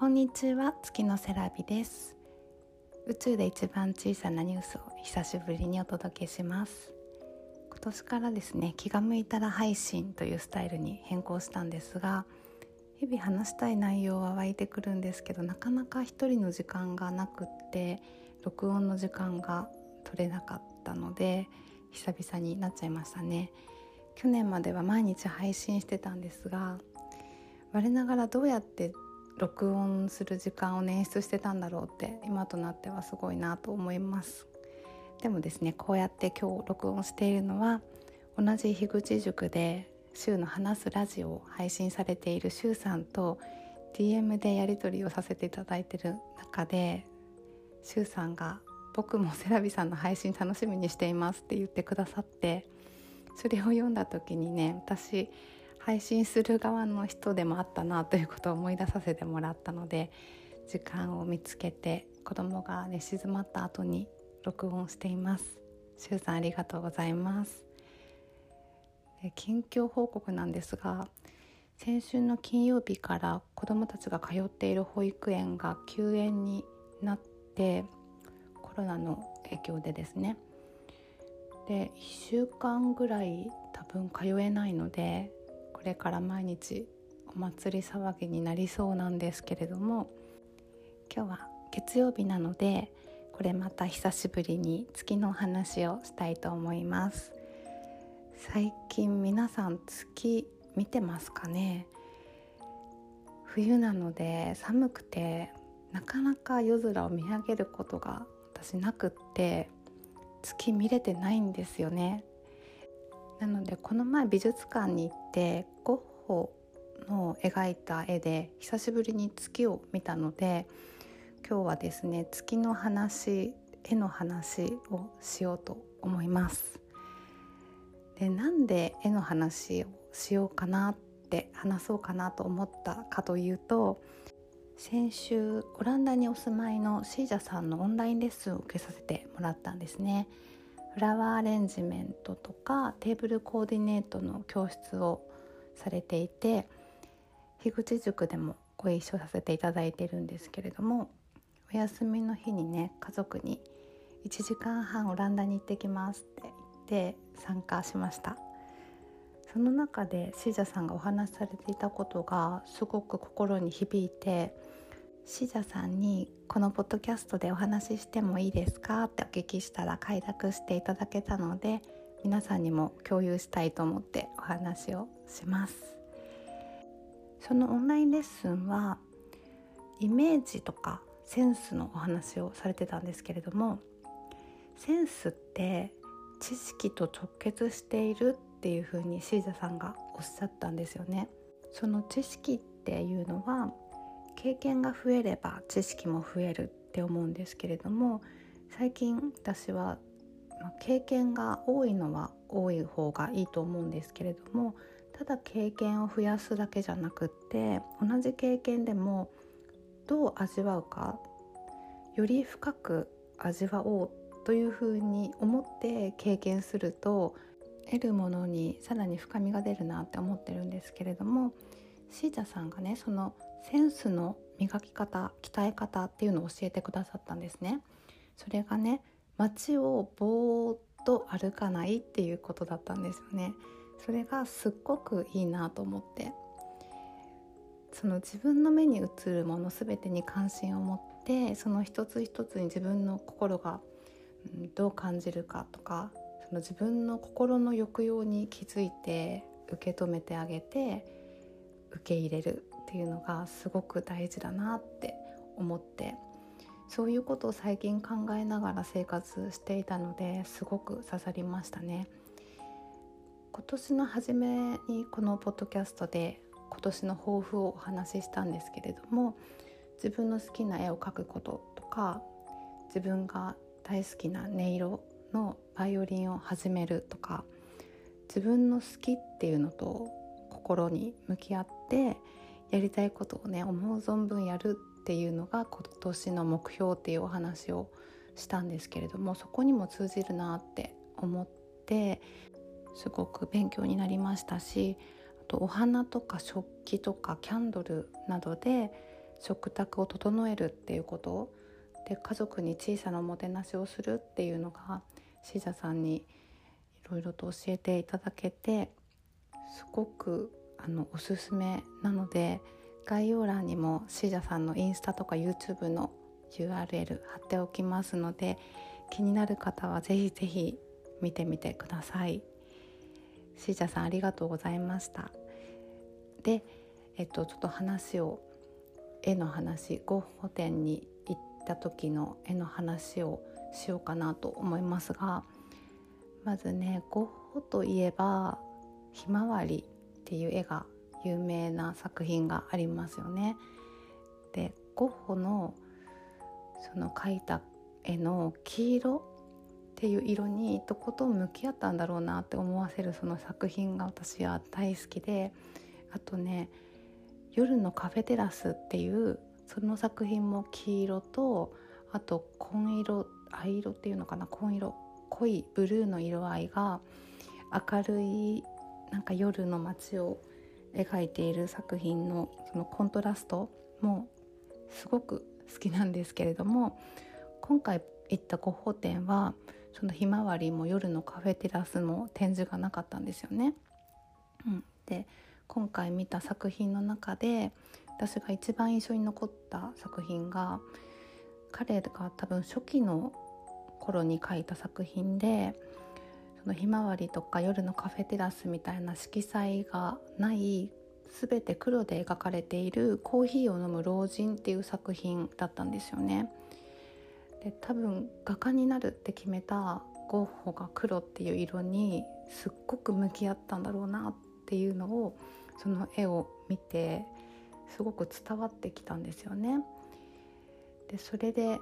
こんにちは。月のセラビです。宇宙で一番小さなニュースを久しぶりにお届けします。今年からですね気が向いたら配信というスタイルに変更したんですが日々話したい内容は湧いてくるんですけどなかなか一人の時間がなくって録音の時間が取れなかったので久々になっちゃいましたね。去年までは毎日配信してたんですが我ながらどうやって録音する時間を捻出してたんだろうって今となってはすごいなと思います。でもですねこうやって今日録音しているのは同じ樋口塾で週の話すラジオを配信されている週さんと DM でやり取りをさせていただいてる中で週さんが「僕もセラビさんの配信楽しみにしています」って言ってくださってそれを読んだ時にね私配信する側の人でもあったなということを思い出させてもらったので時間を見つけて子供が寝静まった後に録音しています。しゅうさんありがとうございます。近況報告なんですが先週の金曜日から子どもたちが通っている保育園が休園になってコロナの影響でですね。で1週間ぐらい多分通えないのでこれから毎日お祭り騒ぎになりそうなんですけれども今日は月曜日なのでこれまた久しぶりに月の話をしたいと思います。最近皆さん月見てますかね？冬なので寒くてなかなか夜空を見上げることが私なくって月見れてないんですよね。なのでこの前美術館に行ってゴッホの描いた絵で久しぶりに月を見たので今日はですね月の話絵の話をしようと思います。でなんで絵の話をしようかなって話そうかなと思ったかというと先週オランダにお住まいのシージャさんのオンラインレッスンを受けさせてもらったんですね。フラワーアレンジメントとかテーブルコーディネートの教室をされていて樋口塾でもご一緒させていただいてるんですけれどもお休みの日にね家族に1時間半オランダに行ってきますって言って参加しました。その中でシージャさんがお話しされていたことがすごく心に響いてシジャさんにこのポッドキャストでお話ししてもいいですかってお聞きしたら快諾していただけたので皆さんにも共有したいと思ってお話をします。そのオンラインレッスンはイメージとかセンスのお話をされてたんですけれどもセンスって知識と直結しているっていうふうにシーザさんがおっしゃったんですよね。その知識っていうのは経験が増えれば知識も増えるって思うんですけれども最近私は経験が多いのは多い方がいいと思うんですけれどもただ経験を増やすだけじゃなくって同じ経験でもどう味わうかより深く味わおうというふうに思って経験すると得るものにさらに深みが出るなって思ってるんですけれどもシージャさんがねそのセンスの磨き方鍛え方っていうのを教えてくださったんですね。それがね街をぼーっと歩かないっていうことだったんですよね。それがすっごくいいなと思って。その自分の目に映るもの全てに関心を持ってその一つ一つに自分の心がどう感じるかとかその自分の心の抑揚に気づいて受け止めてあげて受け入れる。っていうのがすごく大事だなって思ってそういうことを最近考えながら生活していたのですごく刺さりましたね。今年の初めにこのポッドキャストで今年の抱負をお話ししたんですけれども自分の好きな絵を描くこととか自分が大好きな音色のバイオリンを始めるとか自分の好きっていうのと心に向き合ってやりたいことをね思う存分やるっていうのが今年の目標っていうお話をしたんですけれどもそこにも通じるなって思ってすごく勉強になりましたしあとお花とか食器とかキャンドルなどで食卓を整えるっていうことで家族に小さなおもてなしをするっていうのがシージャさんにいろいろと教えていただけてすごくあのおすすめなので概要欄にもシージャさんのインスタとか YouTube の URL 貼っておきますので気になる方はぜひぜひ見てみてください。シージャさんありがとうございました。でえっとちょっと話を絵の話ゴッホ展に行った時の絵の話をしようかなと思いますがまずねゴッホといえば「ひまわり」っていう絵が有名な作品がありますよね。でゴッホのその描いた絵の黄色っていう色にとことん向き合ったんだろうなって思わせるその作品が私は大好きであとね「夜のカフェテラス」っていうその作品も黄色とあと紺色藍色っていうのかな紺色濃いブルーの色合いが明るいなんか夜の街を描いている作品のそのコントラストもすごく好きなんですけれども今回行ったゴッホ展はそのひまわりも夜のカフェテラスも展示がなかったんですよね。うん、で今回見た作品の中で私が一番印象に残った作品が彼が多分初期の頃に描いた作品でそのひまわりとか夜のカフェテラスみたいな色彩がない全て黒で描かれている「コーヒーを飲む老人」っていう作品だったんですよね。で多分画家になるって決めたゴッホが黒っていう色にすっごく向き合ったんだろうなっていうのをその絵を見てすごく伝わってきたんですよね。でそれで、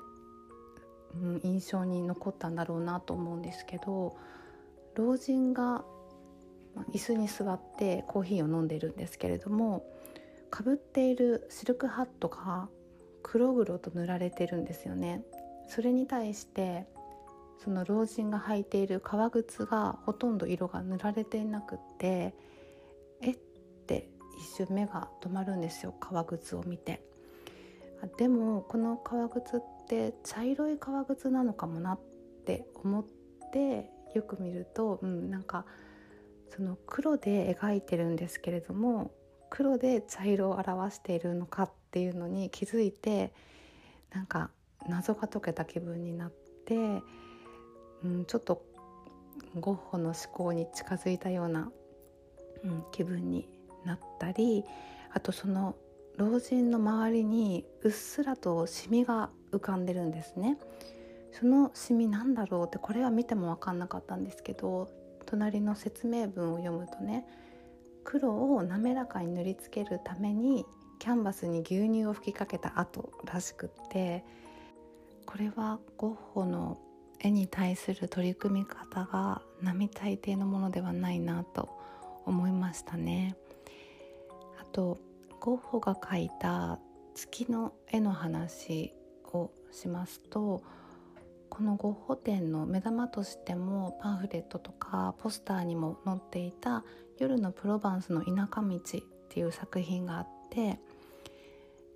うん、印象に残ったんだろうなと思うんですけど老人が椅子に座ってコーヒーを飲んでいるんですけれどもかぶっているシルクハットが黒々と塗られてるんですよね。それに対してその老人が履いている革靴がほとんど色が塗られていなくってえっ？て一瞬目が止まるんですよ革靴を見て。でもこの革靴って茶色い革靴なのかもなって思ってよく見ると、うん、なんかその黒で描いてるんですけれども黒で茶色を表しているのかっていうのに気づいてなんか謎が解けた気分になって、うん、ちょっとゴッホの思考に近づいたような、うん、気分になったりあとその老人の周りにうっすらとシミが浮かんでるんですね。そのシミなんだろうってこれは見ても分かんなかったんですけど隣の説明文を読むとね黒を滑らかに塗りつけるためにキャンバスに牛乳を吹きかけた後らしくってこれはゴッホの絵に対する取り組み方が並大抵のものではないなと思いましたね。あとゴッホが描いた月の絵の話をしますとこのゴッホ展の目玉としてもパンフレットとかポスターにも載っていた「夜のプロヴァンスの田舎道」っていう作品があって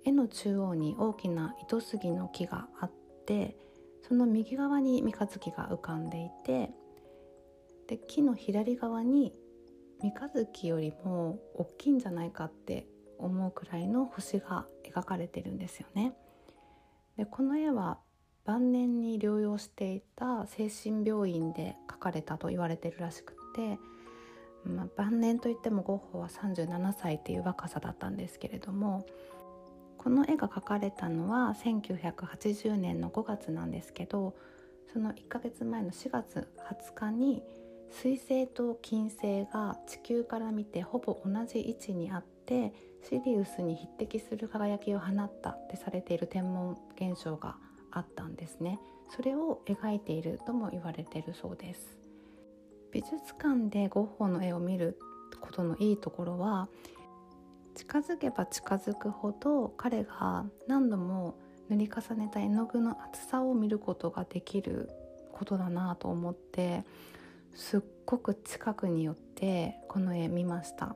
絵の中央に大きな糸杉の木があってその右側に三日月が浮かんでいてで木の左側に三日月よりも大きいんじゃないかって思うくらいの星が描かれてるんですよね。でこの絵は晩年に療養していた精神病院で描かれたと言われてるらしくて、まあ、晩年といってもゴッホは37歳っていう若さだったんですけれどもこの絵が描かれたのは1980年の5月なんですけどその1ヶ月前の4月20日に水星と金星が地球から見てほぼ同じ位置にあってシリウスに匹敵する輝きを放ったってされている天文現象があったんですね。それを描いているとも言われているそうです。美術館でゴッホの絵を見ることのいいところは近づけば近づくほど彼が何度も塗り重ねた絵の具の厚さを見ることができることだなと思ってすっごく近くに寄ってこの絵見ました。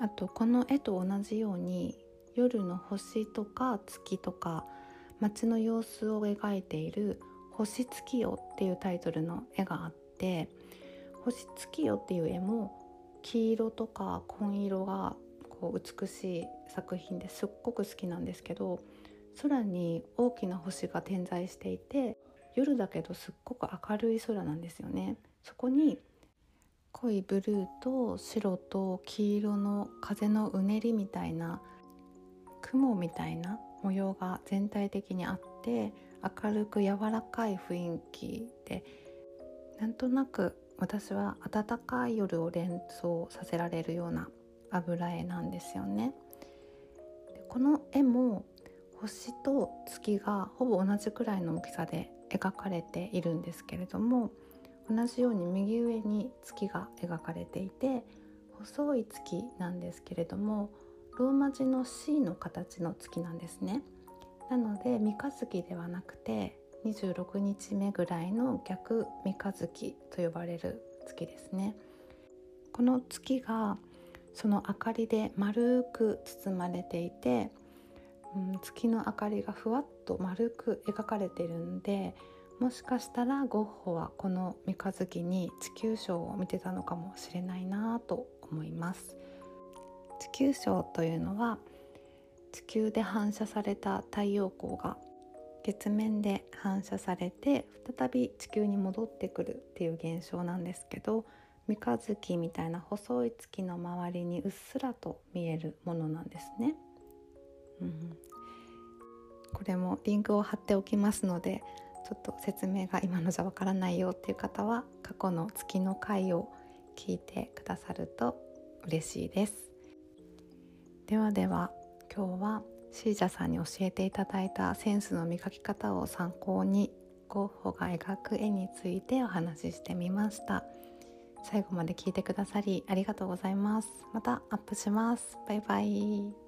あとこの絵と同じように夜の星とか月とか街の様子を描いている「星月夜」っていうタイトルの絵があって「星月夜」っていう絵も黄色とか紺色がこう美しい作品ですっごく好きなんですけど空に大きな星が点在していて夜だけどすっごく明るい空なんですよね。そこに濃いブルーと白と黄色の風のうねりみたいな雲みたいな模様が全体的にあって明るく柔らかい雰囲気でなんとなく私は暖かい夜を連想させられるような油絵なんですよね。でこの絵も星と月がほぼ同じくらいの大きさで描かれているんですけれども同じように右上に月が描かれていて細い月なんですけれどもローマ字の C の形の月なんですね。なので三日月ではなくて26日目ぐらいの逆三日月と呼ばれる月ですね。この月がその明かりで丸く包まれていて、うん、月の明かりがふわっと丸く描かれてるんでもしかしたらゴッホはこの三日月に地球章を見てたのかもしれないなと思います。地球章というのは地球で反射された太陽光が月面で反射されて再び地球に戻ってくるっていう現象なんですけど三日月みたいな細い月の周りにうっすらと見えるものなんですね。うん、これもリンクを貼っておきますのでちょっと説明が今のじゃわからないよっていう方は過去の月の回を聞いてくださると嬉しいですではでは今日はシージャさんに教えていただいたセンスの磨き方を参考にゴッホが描く絵についてお話ししてみました。最後まで聞いてくださりありがとうございます。またアップします。バイバイ。